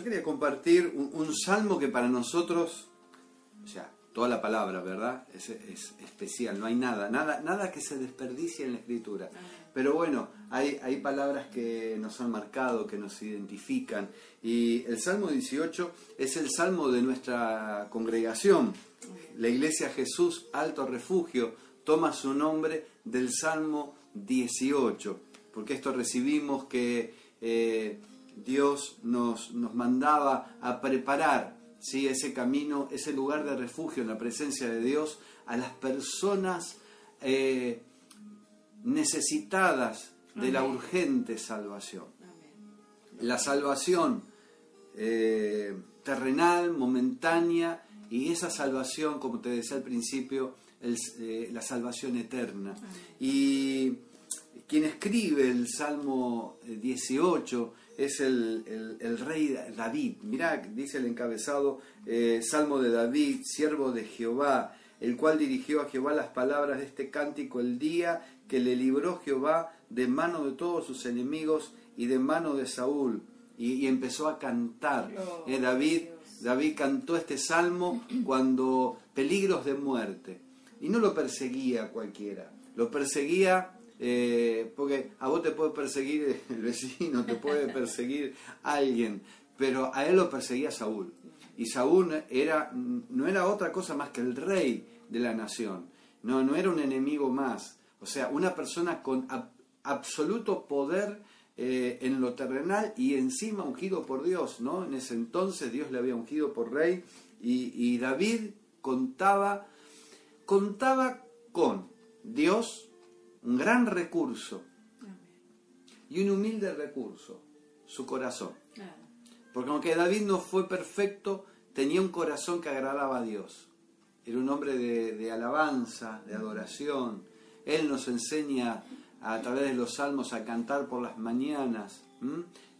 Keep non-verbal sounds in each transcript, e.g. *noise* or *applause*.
yo quería compartir un, salmo que para nosotros, o sea, toda la palabra, ¿verdad? Es, especial, no hay nada, nada, nada que se desperdicie en la escritura. Pero bueno, hay, hay palabras que nos han marcado, que nos identifican. Y el Salmo 18 es el salmo de nuestra congregación. La Iglesia Jesús, Alto Refugio, toma su nombre del Salmo 18, porque esto recibimos que eh, Dios nos, nos mandaba a preparar ¿sí? ese camino, ese lugar de refugio en la presencia de Dios a las personas eh, necesitadas de la urgente salvación. La salvación eh, terrenal, momentánea, y esa salvación, como te decía al principio, eh, la salvación eterna. Y quien escribe el Salmo 18 es el, rey David. Mirá, dice el encabezado, eh, Salmo de David, siervo de Jehová, el cual dirigió a Jehová las palabras de este cántico el día que le libró Jehová de mano de todos sus enemigos y de mano de Saúl. Y, empezó a cantar. Eh, David, David cantó este salmo cuando peligros de muerte. Y no lo perseguía cualquiera, lo perseguía eh, porque a vos te puede perseguir *laughs* el vecino, te puede *laughs* perseguir alguien, pero a él lo perseguía Saúl. Y Saúl era, no era otra cosa más que el rey de la nación, no, no era un enemigo más, o sea, una persona con absoluto poder eh, en lo terrenal y encima ungido por Dios, ¿no? En ese entonces Dios le había ungido por rey y, y David contaba, contaba con Dios, un gran recurso y un humilde recurso, su corazón. Porque aunque David no fue perfecto, tenía un corazón que agradaba a Dios. Era un hombre de, alabanza, de adoración. Él nos enseña a través de los salmos a cantar por las mañanas.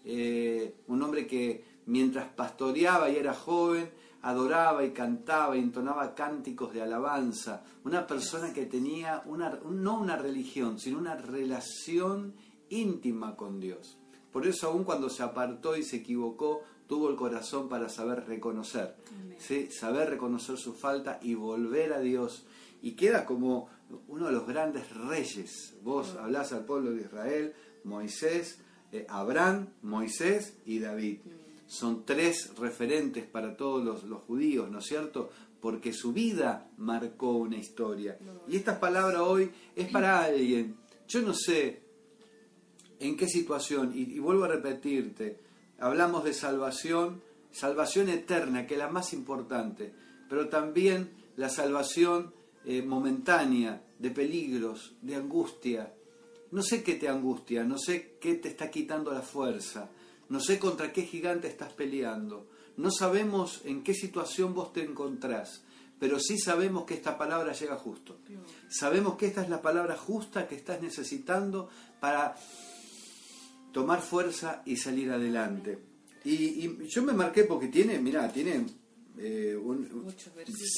Eh, un hombre que mientras pastoreaba y era joven, adoraba y cantaba y entonaba cánticos de alabanza. Una persona que tenía una, no una religión, sino una relación íntima con Dios. Por eso aún cuando se apartó y se equivocó, tuvo el corazón para saber reconocer, saber reconocer su falta y volver a Dios. Y queda como uno de los grandes reyes. Vos hablás al pueblo de Israel, Moisés, eh, Abraham, Moisés y David son tres referentes para todos los, judíos, ¿no es cierto? Porque su vida marcó una historia. Y esta palabra hoy es *clears throat* para alguien. Yo no sé en qué situación, y, vuelvo a repetirte, hablamos de salvación, salvación eterna, que es la más importante, pero también la salvación eh, momentánea, de peligros, de angustia. No sé qué te angustia, no sé qué te está quitando la fuerza, no sé contra qué gigante estás peleando. No sabemos en qué situación vos te encontrás. Pero sí sabemos que esta palabra llega justo. Sabemos que esta es la palabra justa que estás necesitando para tomar fuerza y salir adelante. Y, yo me marqué porque tiene, mira, tiene eh,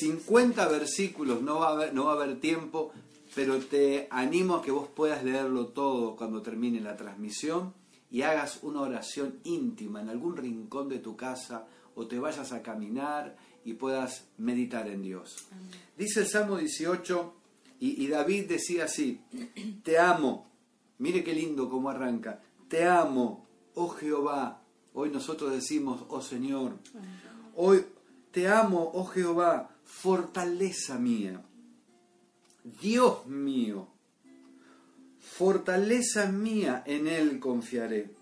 50 versículos, no va, a haber, no va a haber tiempo, pero te animo a que vos puedas leerlo todo cuando termine la transmisión y hagas una oración íntima en algún rincón de tu casa o te vayas a caminar y puedas meditar en Dios. Dice el Salmo 18 y, David decía así, *clears throat* te amo, mire qué lindo cómo arranca, te amo, oh Jehová, hoy nosotros decimos, oh Señor, hoy te amo, oh Jehová, fortaleza mía, Dios mío, Fortaleza mía, en Él confiaré.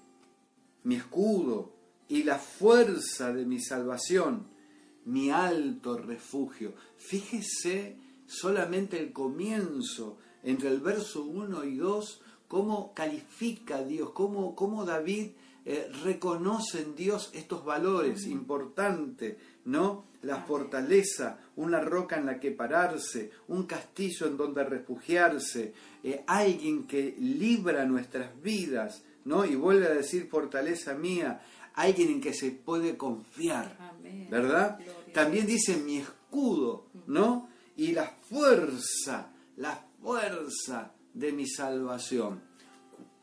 Mi escudo y la fuerza de mi salvación, mi alto refugio. Fíjese solamente el comienzo, entre el verso 1 y 2, cómo califica Dios, cómo, cómo David eh, reconoce en Dios estos valores importantes, ¿no? La fortaleza, una roca en la que pararse, un castillo en donde refugiarse, eh, alguien que libra nuestras vidas, ¿no? Y vuelve a decir fortaleza mía, alguien en que se puede confiar, ¿verdad? También dice mi escudo, ¿no? Y la fuerza, la fuerza de mi salvación.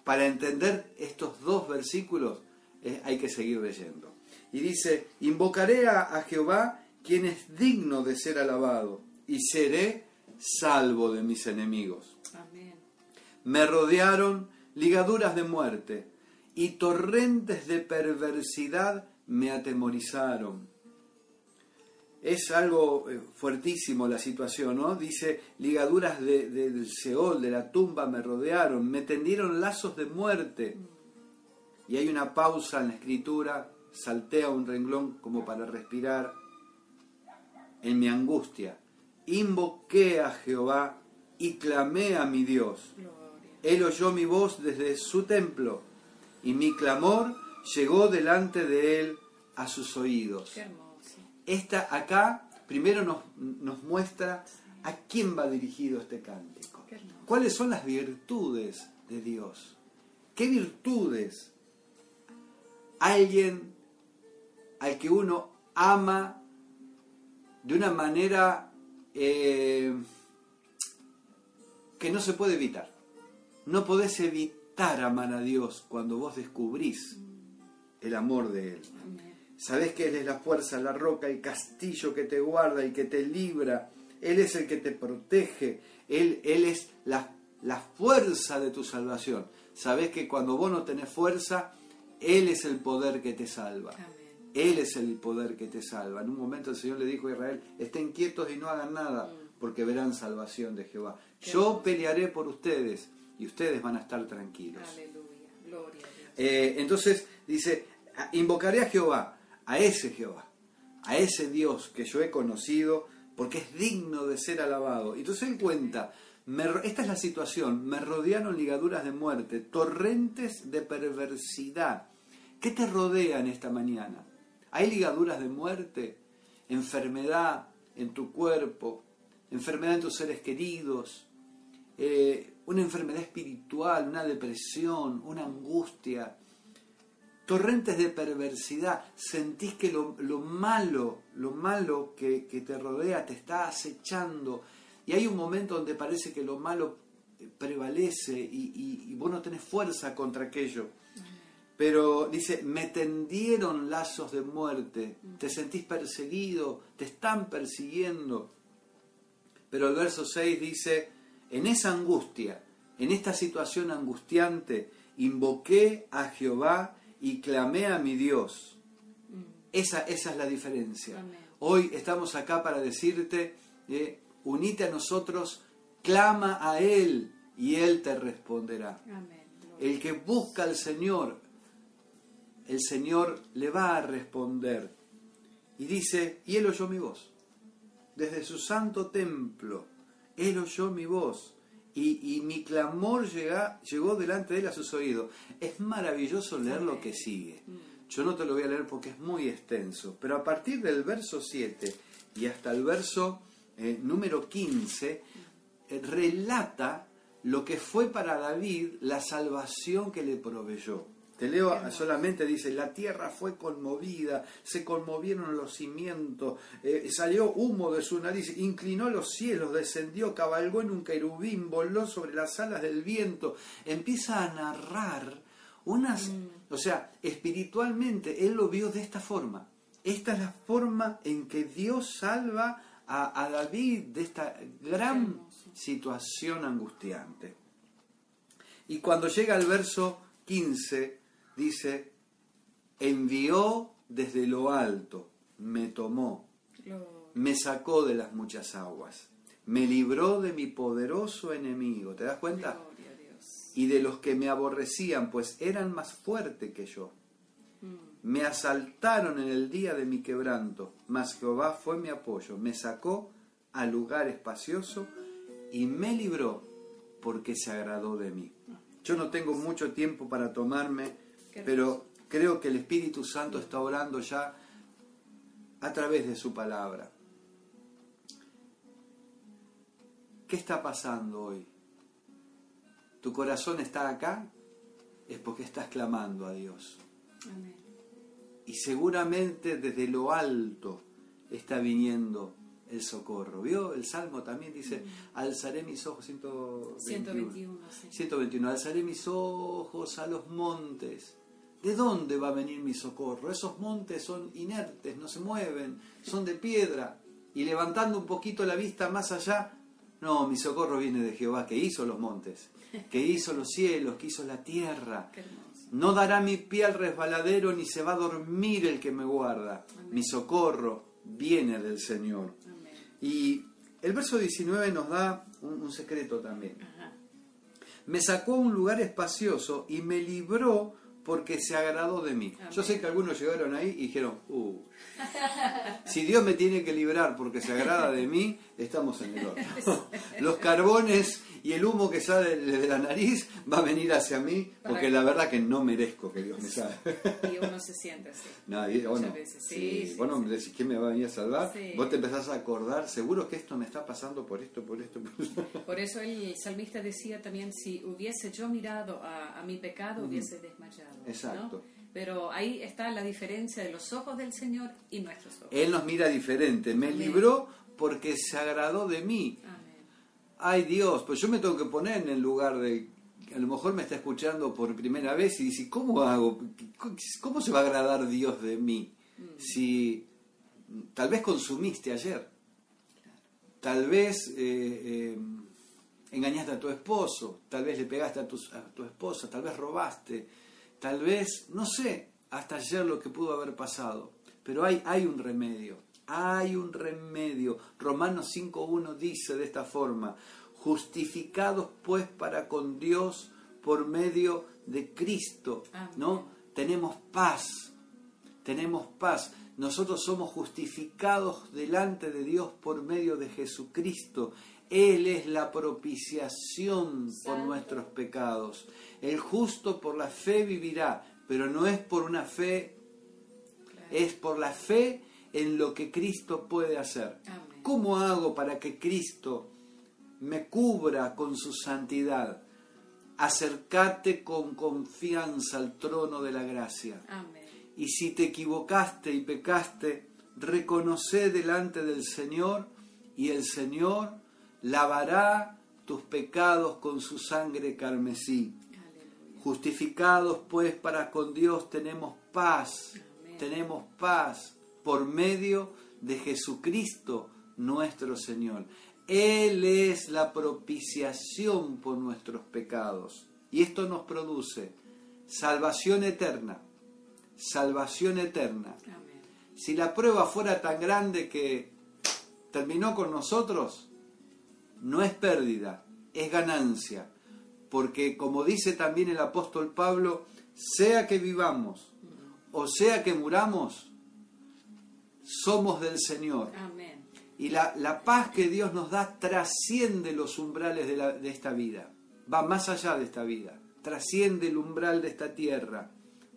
Para entender estos dos versículos eh, hay que seguir leyendo. Y dice, invocaré a, Jehová, quien es digno de ser alabado, y seré salvo de mis enemigos. Me rodearon ligaduras de muerte, y torrentes de perversidad me atemorizaron. Es algo eh, fuertísimo la situación, ¿no? Dice, ligaduras del Seol, de la tumba me rodearon, me tendieron lazos de muerte. Y hay una pausa en la escritura, saltea un renglón como para respirar. En mi angustia, invoqué a Jehová y clamé a mi Dios. Él oyó mi voz desde su templo y mi clamor llegó delante de él a sus oídos. Esta acá primero nos, nos muestra a quién va dirigido este cántico. ¿Cuáles son las virtudes de Dios? ¿Qué virtudes alguien al que uno ama de una manera eh, que no se puede evitar? No podés evitar amar a Dios cuando vos descubrís el amor de Él. Sabés que Él es la fuerza, la roca, el castillo que te guarda y que te libra. Él es el que te protege. Él, él es la, la fuerza de tu salvación. Sabés que cuando vos no tenés fuerza, Él es el poder que te salva. Él es el poder que te salva. En un momento el Señor le dijo a Israel, estén quietos y no hagan nada, mm. porque verán salvación de Jehová. Yo pelearé por ustedes y ustedes van a estar tranquilos. Aleluya. Gloria a Dios. Eh, entonces dice, invocaré a Jehová a ese Jehová, a ese Dios que yo he conocido, porque es digno de ser alabado. Y entonces él cuenta, esta es la situación, me rodearon ligaduras de muerte, torrentes de perversidad. ¿Qué te rodean esta mañana? ¿Hay ligaduras de muerte? ¿Enfermedad en tu cuerpo? ¿Enfermedad en tus seres queridos? Eh, ¿Una enfermedad espiritual? ¿Una depresión? ¿Una angustia? Torrentes de perversidad, sentís que lo, malo, lo malo que, te rodea te está acechando y hay un momento donde parece que lo malo prevalece y, y vos no tenés fuerza contra aquello. Pero dice, me tendieron lazos de muerte, te sentís perseguido, te están persiguiendo. Pero el verso 6 dice, en esa angustia, en esta situación angustiante, invoqué a Jehová y clamé a mi Dios. Mm. Esa, esa es la diferencia. Hoy estamos acá para decirte, eh, unite a nosotros, clama a Él y Él te responderá. El que busca al Señor, el Señor le va a responder. Y dice, y Él oyó mi voz. Desde su santo templo, Él oyó mi voz y, mi clamor llega, llegó delante de él a sus oídos. Es maravilloso leer lo que sigue. Mm. Yo no te lo voy a leer porque es muy extenso, pero a partir del verso 7 y hasta el verso eh, número 15, eh, relata lo que fue para David la salvación que le proveyó. Te leo solamente, dice, la tierra fue conmovida, se conmovieron los cimientos, eh, salió humo de su nariz, inclinó los cielos, descendió, cabalgó en un querubín, voló sobre las alas del viento, empieza a narrar unas, mm. o sea, espiritualmente él lo vio de esta forma. Esta es la forma en que Dios salva a, a David de esta gran situación angustiante. Y cuando llega al verso 15, dice, envió desde lo alto, me tomó, me sacó de las muchas aguas, me libró de mi poderoso enemigo. ¿Te das cuenta? Y de los que me aborrecían, pues eran más fuertes que yo. Mm. Me asaltaron en el día de mi quebranto, mas Jehová fue mi apoyo, me sacó a lugar espacioso y me libró porque se agradó de mí. Yo no tengo mucho tiempo para tomarme pero creo que el Espíritu Santo está orando ya a través de su palabra. ¿Qué está pasando hoy? ¿Tu corazón está acá? Es porque estás clamando a Dios. Y seguramente desde lo alto está viniendo el socorro. ¿Vio? El Salmo también dice, mm. alzaré mis ojos, 121, 121, 121, alzaré mis ojos a los montes. ¿De dónde va a venir mi socorro? Esos montes son inertes, no se mueven, son de piedra. Y levantando un poquito la vista más allá, no, mi socorro viene de Jehová, que hizo los montes, que hizo los cielos, que hizo la tierra. No dará mi pie al resbaladero, ni se va a dormir el que me guarda. Mi socorro viene del Señor. Y el verso 19 nos da un, secreto también. Me sacó a un lugar espacioso y me libró porque se agradó de mí. Yo sé que algunos llegaron ahí y dijeron, uh, si Dios me tiene que librar porque se agrada de mí, estamos en el horno. *laughs* Los carbones y el humo que sale de la nariz va a venir hacia mí porque la verdad que no merezco que Dios me salve. Y uno se siente así. *laughs* Nadie, Muchas veces. Sí, vos no me decís quién me va a venir a salvar. Vos te empezás a acordar, seguro que esto me está pasando por esto, por esto. Por, *laughs* eso el salmista decía también, si hubiese yo mirado a, mi pecado, hubiese desmayado. Exacto. Pero ahí está la diferencia de los ojos del Señor y nuestros ojos. Él nos mira diferente. Me libró porque se agradó de mí ay Dios, pues yo me tengo que poner en el lugar de, a lo mejor me está escuchando por primera vez y dice, ¿cómo hago? ¿Cómo se va a agradar Dios de mí? Mm. Si tal vez consumiste ayer, tal vez eh, eh, engañaste a tu esposo, tal vez le pegaste a tu, a tu esposa, tal vez robaste, tal vez, no sé, hasta ayer lo que pudo haber pasado, pero hay, hay un remedio hay un remedio. Romanos 5.1 dice de esta forma, justificados pues para con Dios por medio de Cristo, ¿no? Tenemos paz, tenemos paz. Nosotros somos justificados delante de Dios por medio de Jesucristo. Él es la propiciación por nuestros pecados. El justo por la fe vivirá, pero no es por una fe, es por la fe en lo que Cristo puede hacer. ¿Cómo hago para que Cristo me cubra con su santidad? Acercate con confianza al trono de la gracia. Y si te equivocaste y pecaste, reconoce delante del Señor y el Señor lavará tus pecados con su sangre carmesí. Justificados pues para con Dios tenemos paz, tenemos paz por medio de Jesucristo nuestro Señor. Él es la propiciación por nuestros pecados. Y esto nos produce salvación eterna. Salvación eterna. Si la prueba fuera tan grande que terminó con nosotros, no es pérdida, es ganancia. Porque como dice también el apóstol Pablo, sea que vivamos o sea que muramos, somos del Señor. Y la, paz que Dios nos da trasciende los umbrales de, de esta vida, va más allá de esta vida, trasciende el umbral de esta tierra,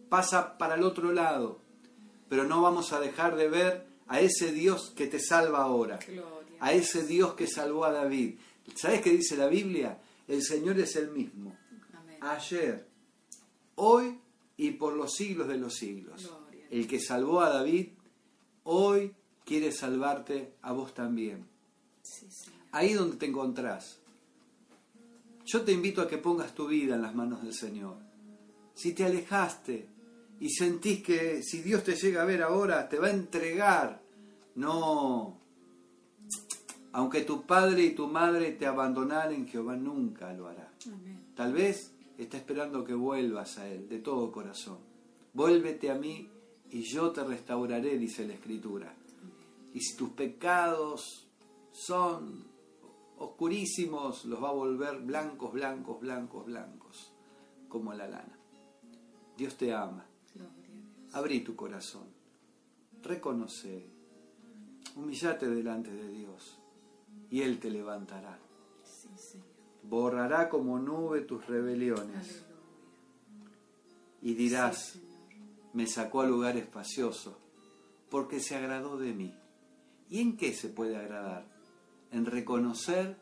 pasa para el otro lado, pero no vamos a dejar de ver a ese Dios que te salva ahora, a ese Dios que salvó a David. ¿Sabes qué dice la Biblia? El Señor es el mismo, ayer, hoy y por los siglos de los siglos. El que salvó a David hoy quiere salvarte a vos también. Ahí donde te encontrás. Yo te invito a que pongas tu vida en las manos del Señor. Si te alejaste y sentís que si Dios te llega a ver ahora, te va a entregar, no. Aunque tu padre y tu madre te abandonaren, Jehová nunca lo hará. Tal vez está esperando que vuelvas a Él de todo corazón. Vuélvete a mí y yo te restauraré, dice la Escritura. Y si tus pecados son oscurísimos, los va a volver blancos, blancos, blancos, blancos, como la lana. Dios te ama. Abrí tu corazón. Reconoce. Humillate delante de Dios y Él te levantará. Borrará como nube tus rebeliones. Y dirás, me sacó a lugar espacioso, porque se agradó de mí. ¿Y en qué se puede agradar? En reconocer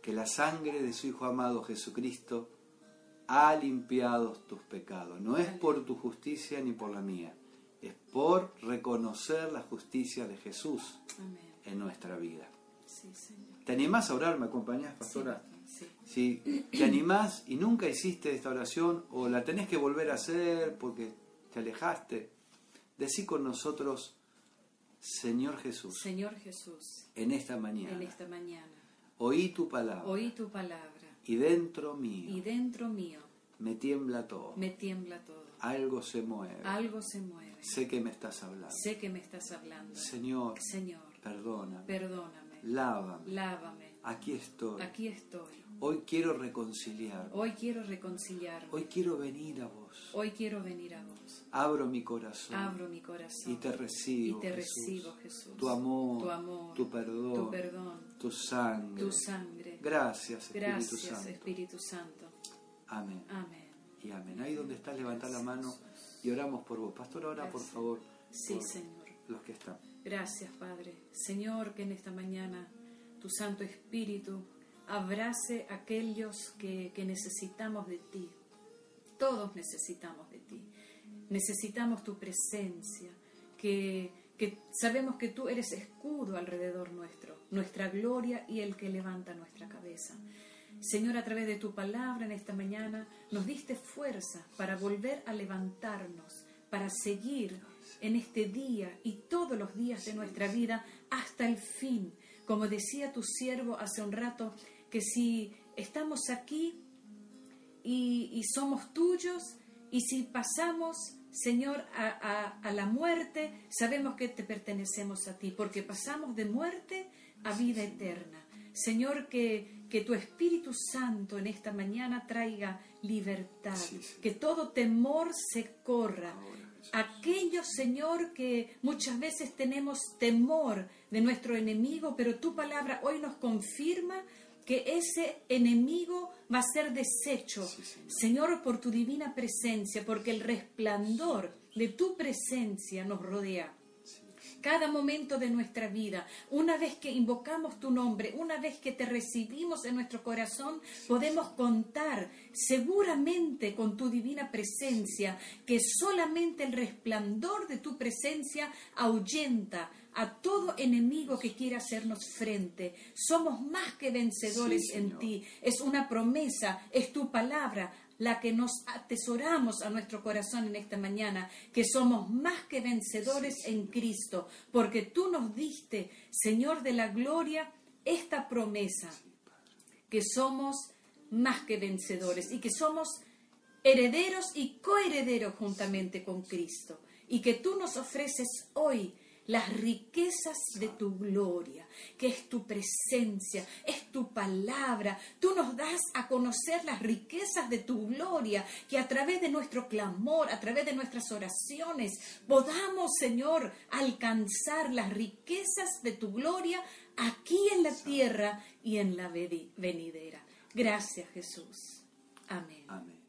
que la sangre de su Hijo amado Jesucristo ha limpiado tus pecados. No es por tu justicia ni por la mía, es por reconocer la justicia de Jesús en nuestra vida. ¿Te animás a orar? ¿Me acompañás, pastora? si te animás y nunca hiciste esta oración o la tenés que volver a hacer porque te alejaste, decí con nosotros, Señor Jesús. Señor Jesús. En esta mañana. En esta mañana. Oí tu palabra. Oí tu palabra. Y dentro mío. Y dentro mío. Me tiembla todo. Me tiembla todo. Algo se mueve. Algo se mueve. Sé que me estás hablando. Sé que me estás hablando. Señor. Señor. Perdóname. Perdóname. Lávame. Lávame. Aquí estoy. Aquí estoy. Hoy quiero reconciliar. Hoy quiero reconciliarme. Hoy quiero venir a vos. Hoy quiero venir a vos. Abro mi corazón. Abro mi corazón. Y te recibo. Y te Jesús. recibo, Jesús. Tu amor. Tu amor. Tu perdón. Tu perdón. Tu sangre. Tu sangre. Gracias, Espíritu Gracias, Santo. Espíritu Santo. Amén. Amén. Y amén. Ahí donde estás, levanta la mano y oramos por vos. Pastor, ora por favor. Sí, por Señor. Los que están. Gracias, Padre. Señor, que en esta mañana tu Santo Espíritu abrace a aquellos que, que necesitamos de ti. Todos necesitamos de ti. Necesitamos tu presencia, que, que sabemos que tú eres escudo alrededor nuestro, nuestra gloria y el que levanta nuestra cabeza. Señor, a través de tu palabra en esta mañana nos diste fuerza para volver a levantarnos, para seguir en este día y todos los días de nuestra vida hasta el fin. Como decía tu siervo hace un rato, que si estamos aquí y, y somos tuyos, y si pasamos, Señor, a, a, a la muerte, sabemos que te pertenecemos a ti, porque pasamos de muerte a vida eterna. Señor, que, que tu Espíritu Santo en esta mañana traiga libertad, Sí, sí. que todo temor se corra. Aquellos, Señor, que muchas veces tenemos temor de nuestro enemigo, pero tu palabra hoy nos confirma que ese enemigo va a ser deshecho, Sí, Señor. Señor, por tu divina presencia, porque el resplandor de tu presencia nos rodea cada momento de nuestra vida. Una vez que invocamos tu nombre, una vez que te recibimos en nuestro corazón, podemos contar seguramente con tu divina presencia, que solamente el resplandor de tu presencia ahuyenta a todo enemigo que quiera hacernos frente. Somos más que vencedores Sí, en ti. Es una promesa, es tu palabra la que nos atesoramos a nuestro corazón en esta mañana, que somos más que vencedores en Cristo, porque tú nos diste, Señor de la gloria, esta promesa, que somos más que vencedores y que somos herederos y coherederos juntamente con Cristo, y que tú nos ofreces hoy las riquezas de tu gloria, que es tu presencia, es tu palabra. Tú nos das a conocer las riquezas de tu gloria, que a través de nuestro clamor, a través de nuestras oraciones, podamos, Señor, alcanzar las riquezas de tu gloria aquí en la tierra y en la veni- venidera. Gracias, Jesús. Amén.